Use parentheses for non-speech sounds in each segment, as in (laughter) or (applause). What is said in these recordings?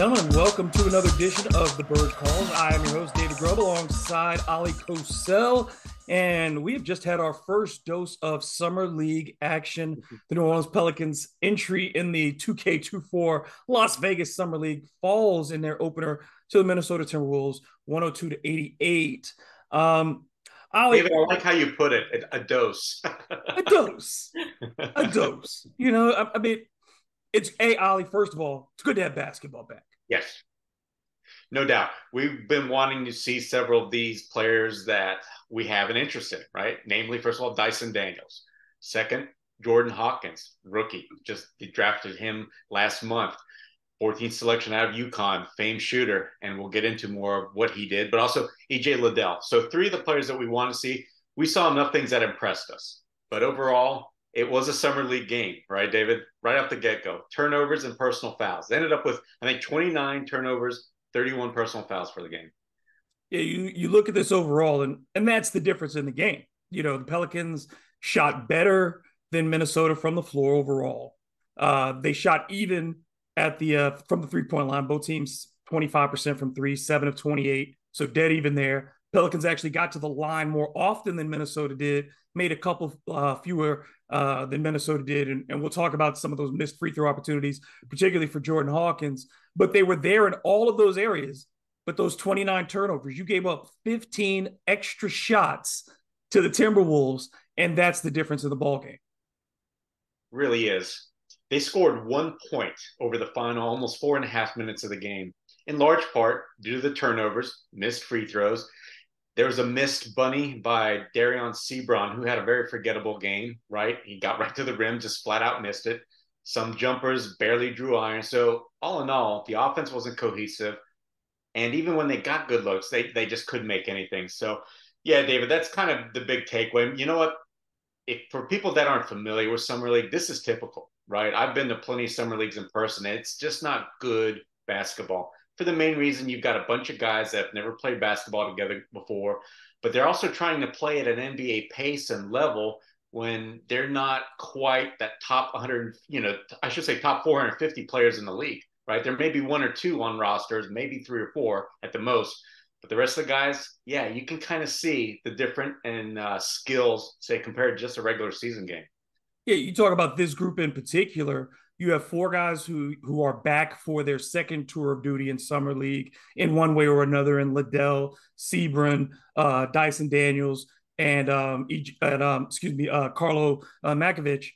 gentlemen, welcome to another edition of The Bird Calls. I am your host, David Grubb, alongside Oleh Kosel. And we have just had our first dose of Summer League action. The New Orleans Pelicans entry in the 2K24 Las Vegas Summer League falls in their opener to the Minnesota Timberwolves 102 to 88. Um, Ali, David, I like how you put it a, dose. (laughs) a dose. A dose. You know, I, I mean, it's a Ali. First of all, it's good to have basketball back. Yes, no doubt. We've been wanting to see several of these players that we have an interest in, right? Namely, first of all, Dyson Daniels. Second, Jordan Hawkins, rookie. Just drafted him last month. 14th selection out of UConn, famed shooter, and we'll get into more of what he did, but also EJ Liddell. So three of the players that we want to see, we saw enough things that impressed us. But overall, it was a summer league game, right, David? Right off the get go, turnovers and personal fouls. They ended up with I think 29 turnovers, 31 personal fouls for the game. Yeah, you you look at this overall, and and that's the difference in the game. You know, the Pelicans shot better than Minnesota from the floor overall. Uh, they shot even at the uh, from the three point line. Both teams 25% from three, seven of 28. So dead even there. Pelicans actually got to the line more often than Minnesota did, made a couple uh, fewer uh, than Minnesota did. And, and, we'll talk about some of those missed free throw opportunities, particularly for Jordan Hawkins. But they were there in all of those areas. But those 29 turnovers, you gave up 15 extra shots to the Timberwolves. And that's the difference in the ball game. Really is. They scored one point over the final almost four and a half minutes of the game, in large part due to the turnovers, missed free throws, there was a missed bunny by Dereon Seabron, who had a very forgettable game, right? He got (laughs) right to the rim, just flat out missed it. Some jumpers barely drew iron. So, all in all, the offense wasn't cohesive. And even when they got good looks, they, they just couldn't make anything. So, yeah, David, that's kind of the big takeaway. You know what? If for people that aren't familiar with Summer League, this is typical, right? I've been to plenty of Summer Leagues in person. It's just not good basketball for the main reason you've got a bunch of guys that have never played basketball together before, but they're also trying to play at an NBA pace and level when they're not quite that top 100, you know, I should say top 450 players in the league, right? There may be one or two on rosters, maybe three or four at the most. But the rest of the guys, yeah, you can kind of see the different in uh, skills, say, compared to just a regular season game. Yeah, you talk about this group in particular. You have four guys who who are back for their second tour of duty in summer league in one way or another. In Liddell, Seabron, uh, Dyson Daniels, and um, and um, excuse me, uh, Karlo uh, Matkovic.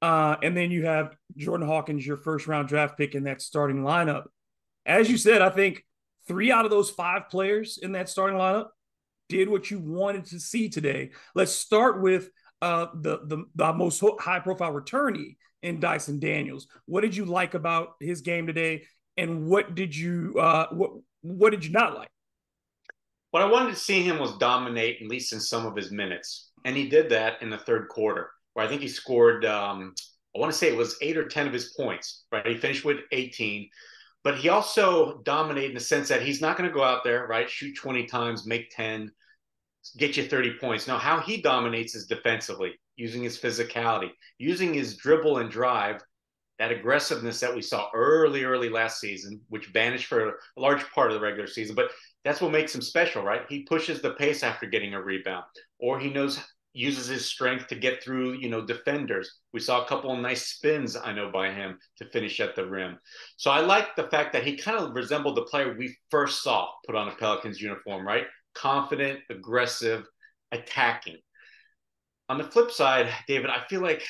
Uh, and then you have Jordan Hawkins, your first round draft pick in that starting lineup. As you said, I think three out of those five players in that starting lineup did what you wanted to see today. Let's start with uh, the, the the most high profile returnee in Dyson Daniels. What did you like about his game today, and what did you uh, what what did you not like? What I wanted to see him was dominate, at least in some of his minutes, and he did that in the third quarter, where I think he scored. Um, I want to say it was eight or ten of his points. Right, he finished with eighteen. But he also dominated in the sense that he's not going to go out there, right, shoot 20 times, make 10, get you 30 points. Now, how he dominates is defensively using his physicality, using his dribble and drive, that aggressiveness that we saw early, early last season, which vanished for a large part of the regular season. But that's what makes him special, right? He pushes the pace after getting a rebound, or he knows uses his strength to get through, you know, defenders. We saw a couple of nice spins, I know, by him to finish at the rim. So I like the fact that he kind of resembled the player we first saw put on a Pelicans uniform, right? Confident, aggressive, attacking on the flip side, David, I feel like,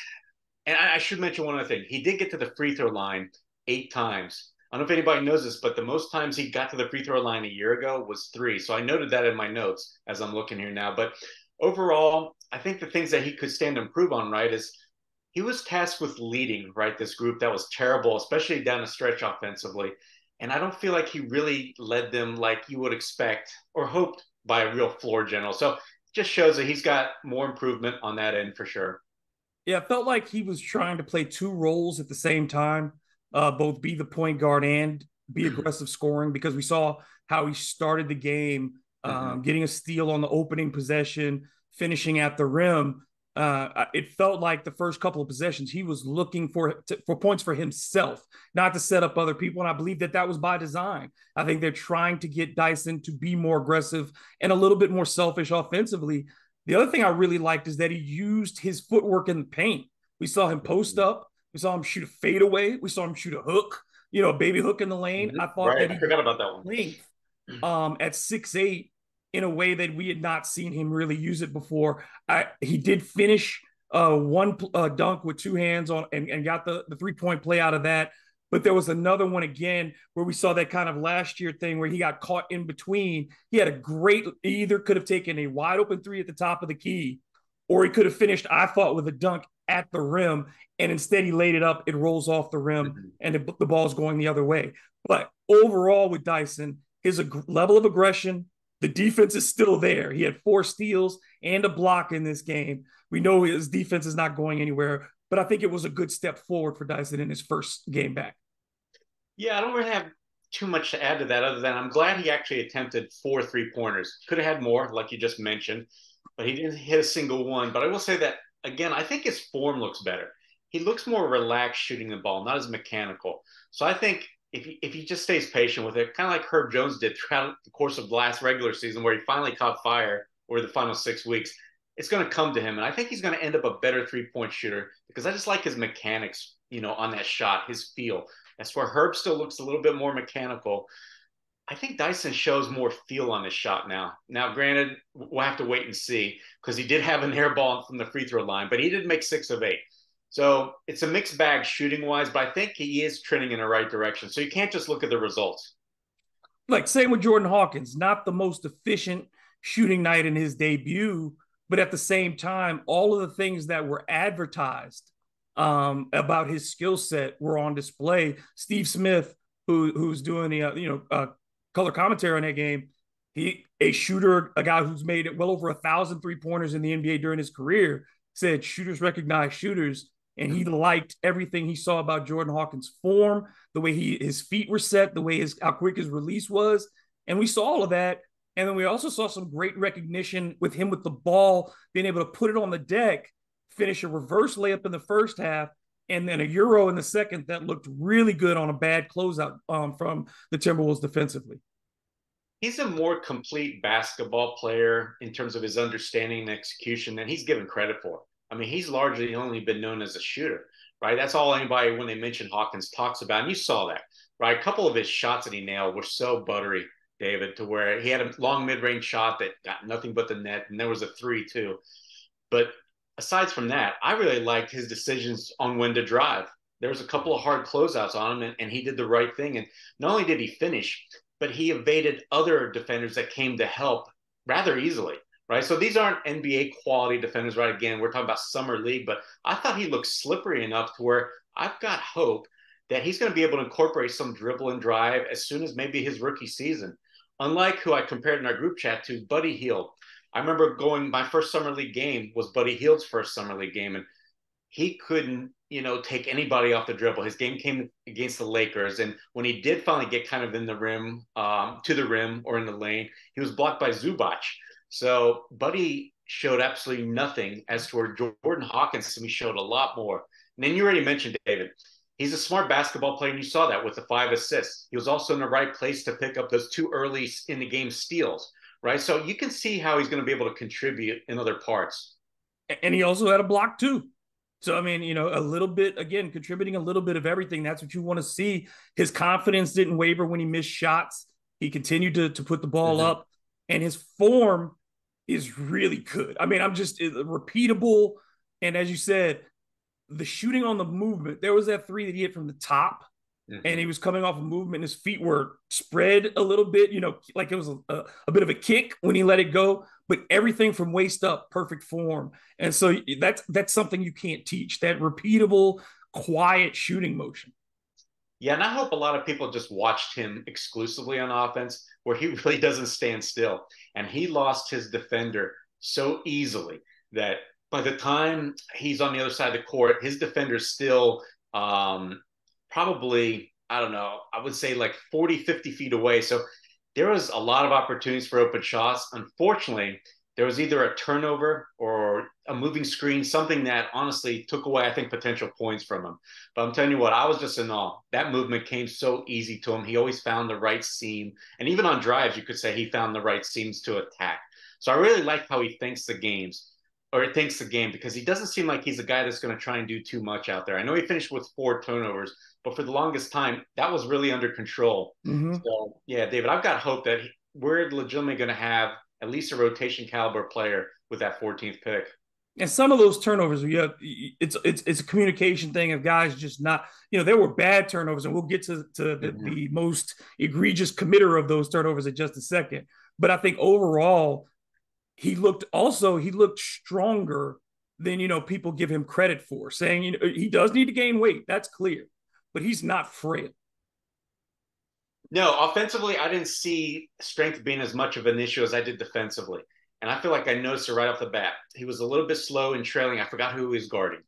and I, should mention one other thing. He did get to the free throw line eight times. I don't know if anybody knows this, but the most times he got to the free throw line a year ago was three. So I noted that in my notes as I'm looking here now. But overall, I think the things that he could stand to improve on, right, is he was tasked with leading right this group that was terrible, especially down the stretch offensively. And I don't feel like he really led them like you would expect or hoped by a real floor general. So just shows that he's got more improvement on that end for sure. Yeah, it felt like he was trying to play two roles at the same time, uh, both be the point guard and be aggressive scoring because we saw how he started the game, um, mm-hmm. getting a steal on the opening possession, finishing at the rim uh, it felt like the first couple of possessions he was looking for to, for points for himself, not to set up other people. And I believe that that was by design. I think they're trying to get Dyson to be more aggressive and a little bit more selfish offensively. The other thing I really liked is that he used his footwork in the paint. We saw him post mm-hmm. up. We saw him shoot a fadeaway. We saw him shoot a hook. You know, a baby hook in the lane. Mm-hmm. I thought right. that he I forgot about that one. Length, um, at six eight in a way that we had not seen him really use it before. I, he did finish uh, one uh, dunk with two hands on and, and got the, the three point play out of that. But there was another one again where we saw that kind of last year thing where he got caught in between. He had a great, either could have taken a wide open three at the top of the key, or he could have finished, I thought, with a dunk at the rim. And instead, he laid it up, it rolls off the rim, mm-hmm. and the, the ball's going the other way. But overall, with Dyson, his ag- level of aggression, the defense is still there. He had four steals and a block in this game. We know his defense is not going anywhere, but I think it was a good step forward for Dyson in his first game back. Yeah, I don't really have too much to add to that other than I'm glad he actually attempted four three pointers. Could have had more, like you just mentioned, but he didn't hit a single one. But I will say that again, I think his form looks better. He looks more relaxed shooting the ball, not as mechanical. So I think if he, if he just stays patient with it, kind of like Herb Jones did throughout the course of the last regular season, where he finally caught fire over the final six weeks, it's going to come to him. And I think he's going to end up a better three point shooter because I just like his mechanics, you know, on that shot, his feel. That's where Herb still looks a little bit more mechanical. I think Dyson shows more feel on his shot now. Now, granted, we'll have to wait and see because he did have an air ball from the free throw line, but he did make six of eight. So it's a mixed bag shooting wise, but I think he is trending in the right direction. So you can't just look at the results. Like same with Jordan Hawkins, not the most efficient shooting night in his debut, but at the same time, all of the things that were advertised um, about his skill set were on display. Steve Smith, who who's doing the uh, you know uh, color commentary on that game, he a shooter, a guy who's made it well over a thousand three pointers in the NBA during his career, said shooters recognize shooters and he liked everything he saw about Jordan Hawkins' form, the way he his feet were set, the way his how quick his release was, and we saw all of that. And then we also saw some great recognition with him with the ball, being able to put it on the deck, finish a reverse layup in the first half, and then a euro in the second that looked really good on a bad closeout um, from the Timberwolves defensively. He's a more complete basketball player in terms of his understanding and execution than he's given credit for. I mean, he's largely only been known as a shooter, right? That's all anybody, when they mention Hawkins, talks about. And you saw that, right? A couple of his shots that he nailed were so buttery, David, to where he had a long mid range shot that got nothing but the net. And there was a three, too. But aside from that, I really liked his decisions on when to drive. There was a couple of hard closeouts on him, and, and he did the right thing. And not only did he finish, but he evaded other defenders that came to help rather easily right? So these aren't NBA quality defenders, right? Again, we're talking about summer league, but I thought he looked slippery enough to where I've got hope that he's going to be able to incorporate some dribble and drive as soon as maybe his rookie season. Unlike who I compared in our group chat to, Buddy Hield. I remember going my first summer league game was Buddy Hield's first summer league game, and he couldn't, you know, take anybody off the dribble. His game came against the Lakers, and when he did finally get kind of in the rim, um, to the rim or in the lane, he was blocked by Zubac. So Buddy showed absolutely nothing as to where Jordan Hawkins me showed a lot more. And then you already mentioned David. He's a smart basketball player, and you saw that with the five assists. He was also in the right place to pick up those two early in the game steals, right? So you can see how he's going to be able to contribute in other parts. And he also had a block too. So I mean, you know, a little bit again, contributing a little bit of everything. That's what you want to see. His confidence didn't waver when he missed shots. He continued to to put the ball mm-hmm. up, and his form is really good. I mean, I'm just repeatable. And as you said, the shooting on the movement, there was that three that he hit from the top. Mm-hmm. And he was coming off a movement. His feet were spread a little bit, you know, like it was a, a, a bit of a kick when he let it go. but everything from waist up, perfect form. And so that's that's something you can't teach. That repeatable, quiet shooting motion. Yeah, and I hope a lot of people just watched him exclusively on offense, where he (laughs) really doesn't stand still. And he lost his defender so easily that by the time he's on the other side of the court, his defender's still um, probably, I don't know, I would say like 40, 50 feet away. So there was a lot of opportunities for open shots. Unfortunately, there was either a turnover or a moving screen, something that honestly took away, I think, potential points from him. But I'm telling you what, I was just in awe. That movement came so easy to him. He always found the right seam. And even on drives, you could say he found the right seams to attack. So I really like how he thinks the games or it thinks the game because he doesn't seem like he's a guy that's going to try and do too much out there. I know he finished with four turnovers, but for the longest time, that was really under control. Mm-hmm. So, yeah, David, I've got hope that we're legitimately going to have at least a rotation caliber player with that 14th pick. And some of those turnovers, you have, it's it's it's a communication thing of guys just not, you know, there were bad turnovers, and we'll get to, to the, mm-hmm. the most egregious committer of those turnovers in just a second. But I think overall, he looked also he looked stronger than you know people give him credit for saying you know he does need to gain weight that's clear but he's not frail no offensively i didn't see strength being as much of an issue as i did defensively. And i feel like i noticed it right off the bat. He was a little bit slow in trailing. I forgot who he was guarding.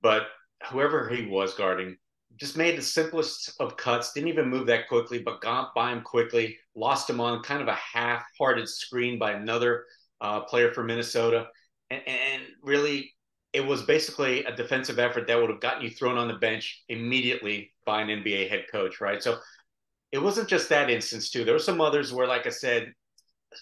But whoever he was guarding just made the simplest of cuts didn't even move that quickly but got by him quickly lost him on kind of a half-hearted screen by another uh, player for Minnesota, and, and really it was basically a defensive effort that would have gotten you thrown on the bench immediately by an NBA head coach, right? So it wasn't just that instance too. There were some others where, like I said,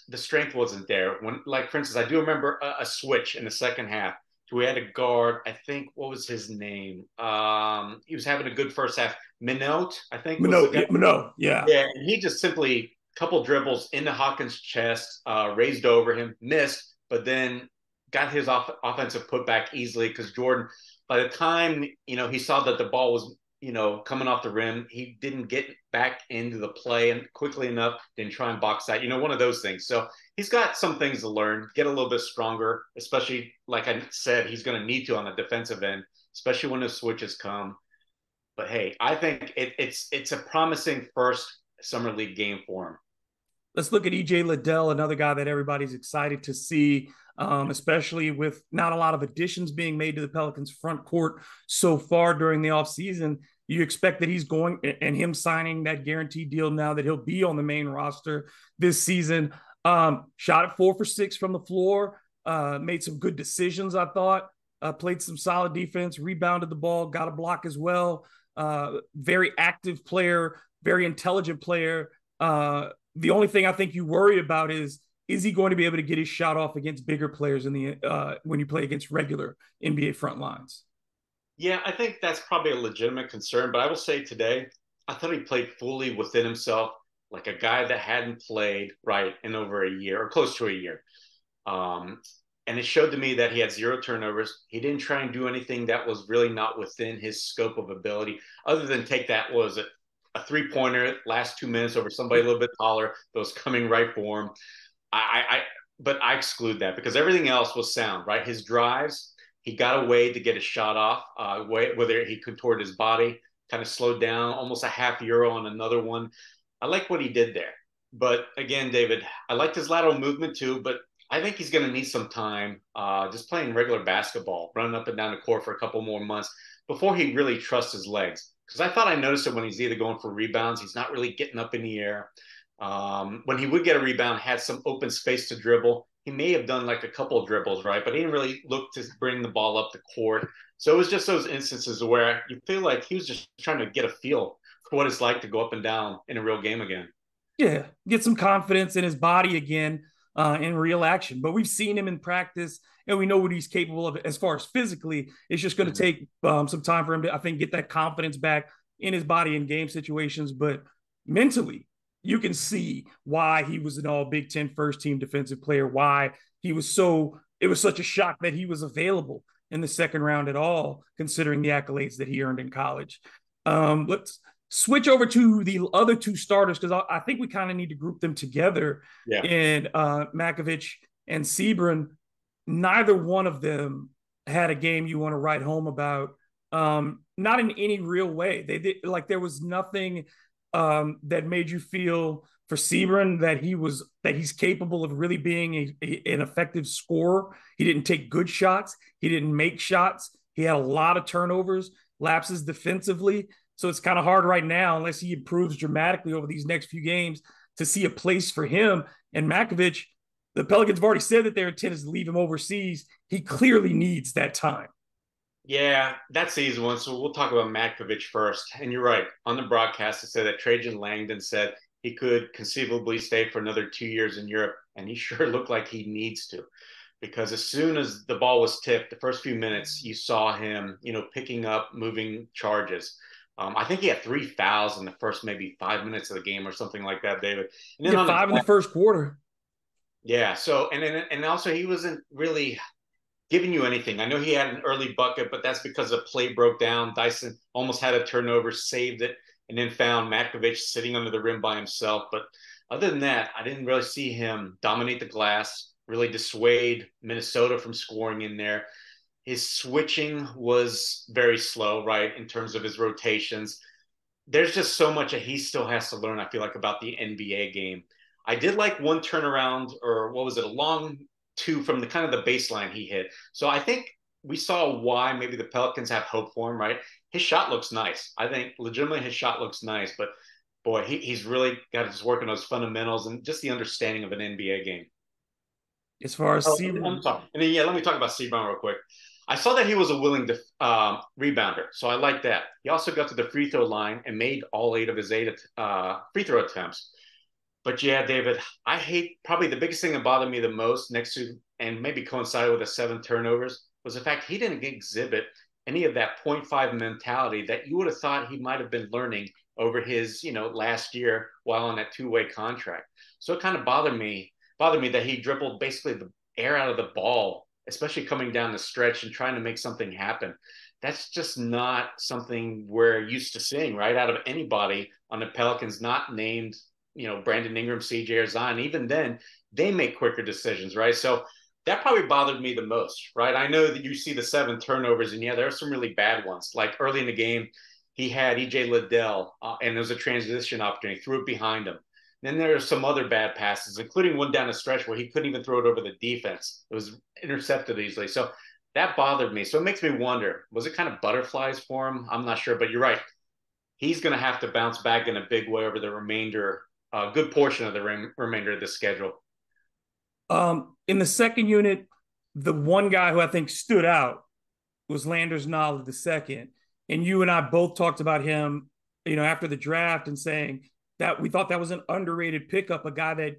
the strength wasn't there. When, like for instance, I do remember a, a switch in the second half. We had a guard. I think what was his name? Um, he was having a good first half. Minott, I think. Minott, yeah, Minott, yeah. Yeah, and he just simply a couple dribbles into Hawkins' chest, uh, raised over him, missed, but then got his off- offensive putback easily because Jordan, by the time you know he saw that the ball was you know coming off the rim, he didn't get back into the play and quickly enough. Didn't try and box out. You know, one of those things. So he's got some things to learn, get a little bit stronger, especially like I said, he's going to need to on the defensive end, especially when the switches come. But hey, I think it, it's it's a promising first summer league game for him. Let's look at EJ Liddell, another guy that everybody's excited to see, um, especially with not a lot of additions being made to the Pelicans front court so far during the offseason. You expect that he's going and him signing that guaranteed deal now that he'll be on the main roster this season. Um, shot at four for six from the floor, uh, made some good decisions, I thought. Uh, played some solid defense, rebounded the ball, got a block as well. Uh, very active player, very intelligent player. Uh, the only thing I think you worry about is is he going to be able to get his shot off against bigger players in the uh, when you play against regular NBA front lines? Yeah, I think that's probably a legitimate concern. But I will say today, I thought he played fully within himself, like a guy that hadn't played right in over a year or close to a year. Um, and it showed to me that he had zero turnovers. He didn't try and do anything that was really not within his scope of ability, other than take that was it a three pointer last two minutes over somebody a little bit taller that was coming right for him. I, I, but I exclude that because everything else was sound, right? His drives, he got a way to get a shot off, uh, way, whether he contorted his body, kind of slowed down, almost a half euro on another one. I like what he did there. But again, David, I liked his lateral movement too, but I think he's going to need some time uh, just playing regular basketball, running up and down the court for a couple more months before he really trusts his legs because I thought I noticed it when he's either going for rebounds, he's not really getting up in the air. Um, when he would get a rebound, had some open space to dribble. He may have done like a couple of dribbles, right? But he didn't really look to bring the ball up the court. So it was just those instances where you feel like he was just trying to get a feel for what it's like to go up and down in a real game again. Yeah, get some confidence in his body again uh, in real action. But we've seen him in practice and we know what he's capable of as far as physically. It's just going to mm-hmm. take um, some time for him to, I think, get that confidence back in his body in game situations. But mentally, you can see why he was an all Big Ten first team defensive player, why he was so, it was such a shock that he was available in the second round at all, considering the accolades that he earned in college. Um, let's switch over to the other two starters because I, I, think we kind of need to group them together. Yeah. And uh, Matkovic and Seabron, neither one of them had a game you want to write home about. Um, not in any real way. They did like there was nothing um, that made you feel for Seabron that he was that he's capable of really being a, a, an effective scorer. He didn't take good shots. He didn't make shots. He had a lot of turnovers, lapses defensively. So it's kind of hard right now, unless he improves dramatically over these next few games, to see a place for him. And Matkovic, the Pelicans have already said that their intent is to leave him overseas. He clearly needs that time. Yeah, that's the easy one. So we'll talk about Matkovic first. And you're right. On the broadcast, it said that Trajan Langdon said he could conceivably stay for another two years in Europe. And he (laughs) sure looked like he needs to. Because as soon as the ball was tipped, the first few minutes, you saw him, you know, picking up moving charges. Um, I think he had three fouls in the first maybe five minutes of the game or something like that, David. And then five the, in the first quarter. Yeah. So and then and also he wasn't really giving you anything. I know he had an early bucket, but that's because the play broke down. Dyson almost had a turnover, saved it, and then found Matkovic sitting under the rim by himself. But other than that, I didn't really see him dominate the glass, really dissuade Minnesota from scoring in there. His switching was very slow, right, in terms of his rotations. There's just so much that he still has to learn, I feel like, about the NBA game. I did like one turnaround, or what was it, a long two from the kind of the baseline he hit. So I think we saw why maybe the Pelicans have hope for him, right? His shot looks nice. I think legitimately his shot looks nice, but boy, he, he's really got to just work on those fundamentals and just the understanding of an NBA game. As far as oh, And then, yeah, let me talk about Seabron real quick. I saw that he was a willing def- um, rebounder, so I like that. He also got to the free throw line and made all eight of his eight uh, free throw attempts. But yeah, David, I hate probably the biggest thing that bothered me the most next to and maybe coincided with the seven turnovers was the fact he didn't exhibit any of that 0.5 mentality that you would have thought he might have been learning over his, you know, last year while on that two-way contract. So it kind of bothered me, bothered me that he dribbled basically the air out of the ball, especially coming down the stretch and trying to make something happen. That's just not something we're used to seeing, right? Out of anybody on the Pelicans, not named you know Brandon Ingram, CJ or Zion, even then they make quicker decisions, right? So that probably bothered me the most, right? I know that you see the seven turnovers, and yeah, there are some really bad ones. Like early in the game, he had EJ Liddell, uh, and there was a transition opportunity, threw it behind him. Then there are some other bad passes, including one down the stretch where he couldn't even throw it over the defense. It was intercepted easily. So that bothered me. So it makes me wonder was it kind of butterflies for him? I'm not sure, but you're right. He's going to have to bounce back in a big way over the remainder a good portion of the rem- remainder of the schedule. Um, in the second unit, the one guy who I think stood out was Landers Nolley the second. And you and I both talked about him, you know, after the draft and saying that we thought that was an underrated pickup, a guy that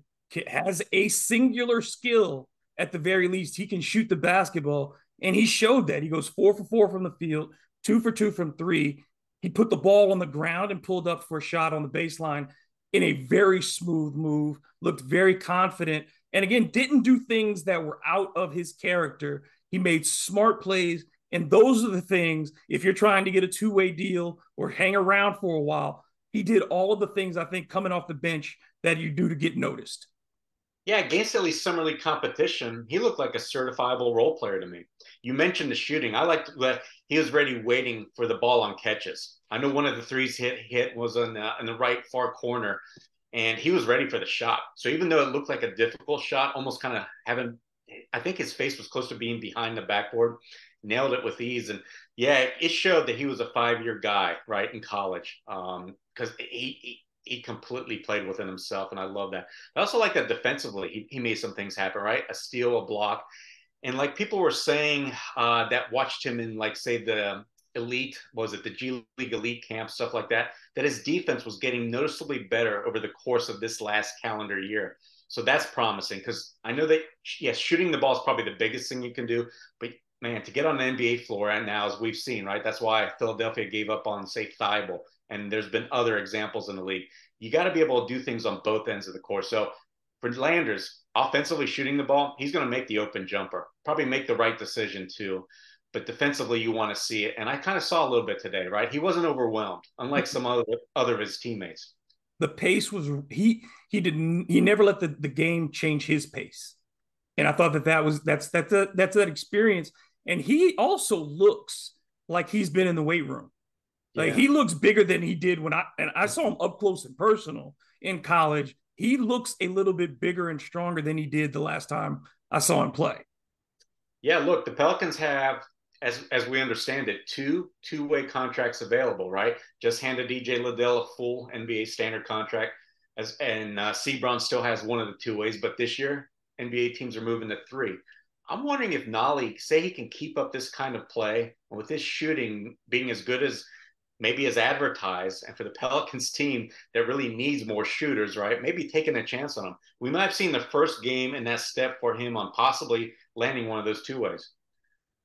has a singular skill at the very least. He can shoot the basketball. And he showed that. He goes four for four from the field, two for two from three. He put the ball on the ground and pulled up for a shot on the baseline in a very smooth move, looked very confident, and again, didn't do things that were out of his character. He made smart plays. And those are the things, if you're trying to get a two way deal or hang around for a while, he did all of the things I think coming off the bench that you do to get noticed. Yeah, against at least summer league competition, he looked like a certifiable role player to me. You mentioned the shooting. I liked that he was ready waiting for the ball on catches. I know one of the threes hit hit was on the, in the right far corner, and he was ready for the shot. So even though it looked like a difficult shot, almost kind of having, I think his face was close to being behind the backboard, nailed it with ease. And yeah, it showed that he was a five year guy, right, in college, because um, he, he he completely played within himself, and I love that. I also like that defensively, he, he made some things happen, right? A steal, a block, and like people were saying uh, that watched him in like say the elite was it the G League elite camp stuff like that that his defense was getting noticeably better over the course of this last calendar year. So that's promising because I know that yes, shooting the ball is probably the biggest thing you can do, but man, to get on the NBA floor right now, as we've seen, right? That's why Philadelphia gave up on say Thybulle, and there's been other examples in the league. You got to be able to do things on both ends of the court. So for Landers, offensively shooting the ball, he's going to make the open jumper, probably make the right decision too but defensively you want to see it. And I kind of saw a little bit today, right? He wasn't overwhelmed, unlike some other other of his teammates. The pace was he he didn't he never let the, the game change his pace. And I thought that that was that's that's a, that's that experience. And he also looks like he's been in the weight room. Like yeah. he looks bigger than he did when I and I saw him up close and personal in college. He looks a little bit bigger and stronger than he did the last time I saw him play. Yeah, look, the Pelicans have, as as we understand it, two two way contracts available. Right, just handed EJ Liddell a full NBA standard contract, as and uh, Seabron still has one of the two ways. But this year, NBA teams are moving to three. I'm wondering if Nolley, say he can keep up this kind of play, with this shooting being as good as maybe as advertised, and for the Pelicans team that really needs more shooters, right? Maybe taking a chance on him. We might have seen the first game in that step for him on possibly landing one of those two ways.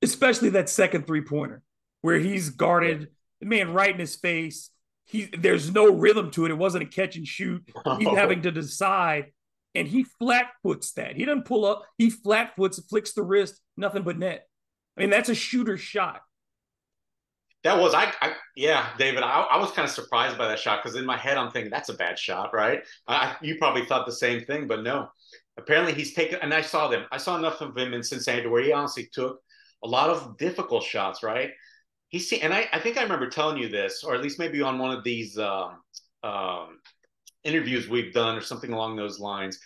Especially that second three pointer where he's guarded the man right in his face. He there's no rhythm to it. It wasn't a catch and shoot. (laughs) He's having to decide. And he flat foots that. He doesn't pull up. He flat foots, flicks the wrist, nothing but net. I mean, that's a shooter's shot. That was I, I yeah, David. I, I was kind of surprised by that shot because in my head I'm thinking that's a bad shot, right? I, you probably thought the same thing, but no. Apparently he's taken, and I saw them. I saw enough of him in Cincinnati where he honestly took a lot of difficult shots, right? He see, and I, I think I remember telling you this, or at least maybe on one of these um, um, interviews we've done, or something along those lines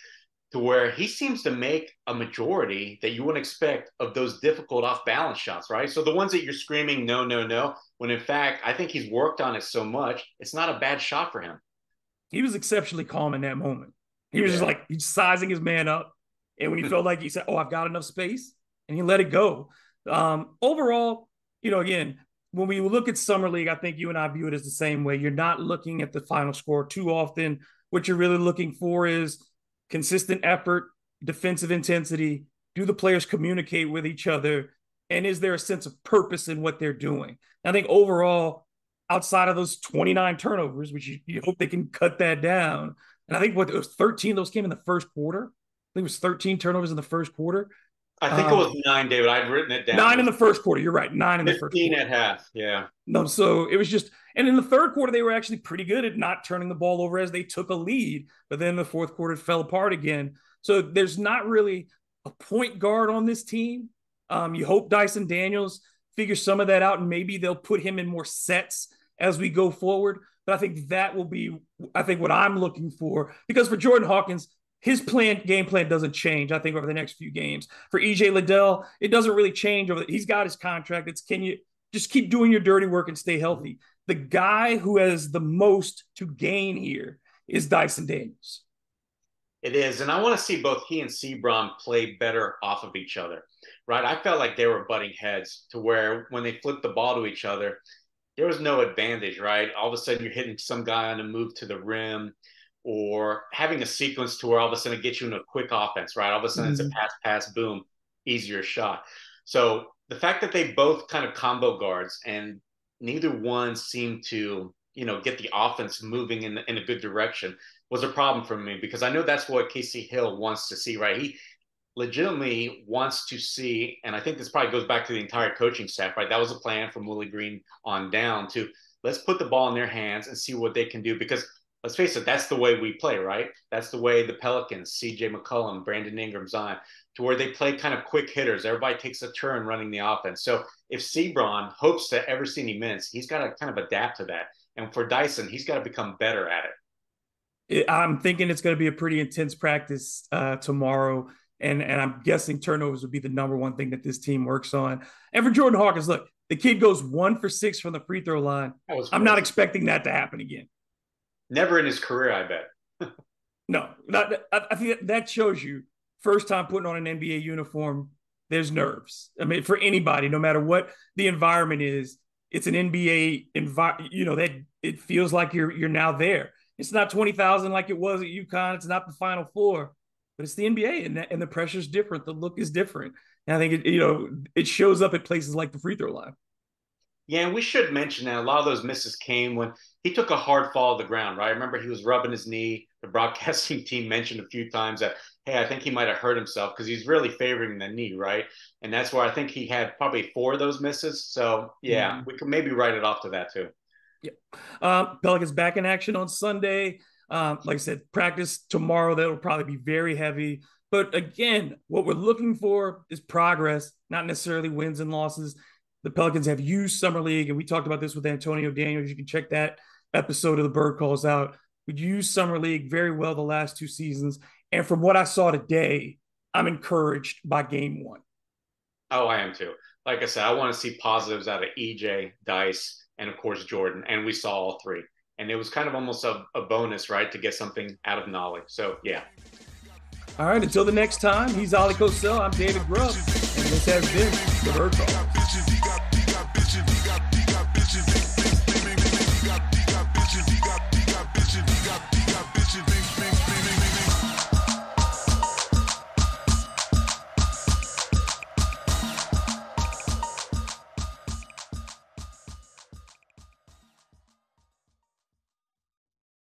to where he seems to make a majority that you wouldn't expect of those difficult off balance shots, right? So the ones that you're screaming, no, no, no, when in fact, I think he's worked on it so much, it's not a bad shot for him. He was exceptionally calm in that moment. He was yeah. just like, he's sizing his man up. And when he felt like he said, Oh, I've got enough space, and he let it go. Um, overall, you know, again, when we look at Summer League, I think you and I view it as the same way. You're not looking at the final score too often. What you're really looking for is consistent effort, defensive intensity? Do the players communicate with each other? And is there a sense of purpose in what they're doing? I think overall, outside of those 29 turnovers, which you, you hope they can cut that down. And I think what it was 13 those came in the first quarter. I think it was 13 turnovers in the first quarter. I think um, it was nine, David. I've written it down. Nine in the first quarter. You're right. Nine in the first quarter. at half. Yeah. No, so it was just, and in the third quarter, they were actually pretty good at not turning the ball over as they took a lead. But then the fourth quarter fell apart again. So there's not really a point guard on this team. Um, you hope Dyson Daniels figures some of that out and maybe they'll put him in more sets as we go forward. But I think that will be, I think, what I'm looking for. Because for Jordan Hawkins, his plan game plan doesn't change. I think over the next few games for EJ Liddell, it doesn't really change. Over the, he's got his contract. It's can you just keep doing your dirty work and stay healthy. The guy who has the most to gain here is Dyson Daniels. It is, and I want to see both he and Seabron play better off of each other. Right? I felt like they were butting heads to where when they flipped the ball to each other, there was no advantage. Right? All of a sudden, you're hitting some guy on a move to the rim or having a sequence to where all of a sudden it gets you into a quick offense, right? All of a sudden mm-hmm. it's a mm-hmm. pass, pass, boom, easier shot. So the fact that they both kind of combo guards and neither one seemed to, you know, get the offense moving in, in a good direction was a problem for me because I know that's what Casey Hill wants to see, right? He legitimately wants to see, and I think this probably goes back to the entire coaching staff, right? That was a plan from Willie Green on down to let's put the ball in their hands and see what they can do because let's face it, that's the way we play, right? That's the way the Pelicans, CJ McCollum, Brandon Ingram, Zion, to where they play kind of quick hitters. Everybody takes a turn running the offense. So if Seabron hopes to ever see any minutes, he's got to kind of adapt to that. And for Dyson, he's got to become better at it. I'm thinking it's going to be a pretty intense practice uh, tomorrow. And, and I'm guessing turnovers would be the number one thing that this team works on. And for Jordan Hawkins, look, the kid goes one for six from the free throw line. I'm not expecting that to happen again. Never in his career, I bet. no, not, I, think that shows you first time putting on an NBA uniform. There's nerves. I mean, for anybody, no matter what the environment is, it's an NBA environment. You know that it feels like you're you're now there. It's not twenty thousand like it was at UConn. It's not the Final Four, but it's the NBA, and that, and the pressure's different. The look is different, and I think it, you know it shows up at places like the free throw line. Yeah, and we should mention that a lot of those misses came when he took a hard fall to the ground, right? I remember he was rubbing his knee. The broadcasting (laughs) team mentioned a few times that, hey, I think he might have hurt himself because he's really favoring the knee, right? And that's where I think he had probably four of those misses. So, yeah, mm-hmm. we could maybe write it off to that too. Yeah. Um, Pelicans back in action on Sunday. Um, like I said, practice tomorrow. That'll probably be very heavy. But again, what we're looking for is progress, not necessarily wins and losses. The Pelicans have used Summer League, and we talked about this with Antonio Daniels. You can check that episode of the Bird Calls out. We used Summer League very well the last two seasons. And from what I saw today, I'm encouraged by game one. Oh, I am too. Like I said, I want to see positives out of EJ, Dice, and of course Jordan. And we saw all three. And it was kind of almost a, a bonus, right, to get something out of Nolley. So yeah. All right, until the next time, he's Oleh Kosel. I'm David Grubb, this has been the Bird Call.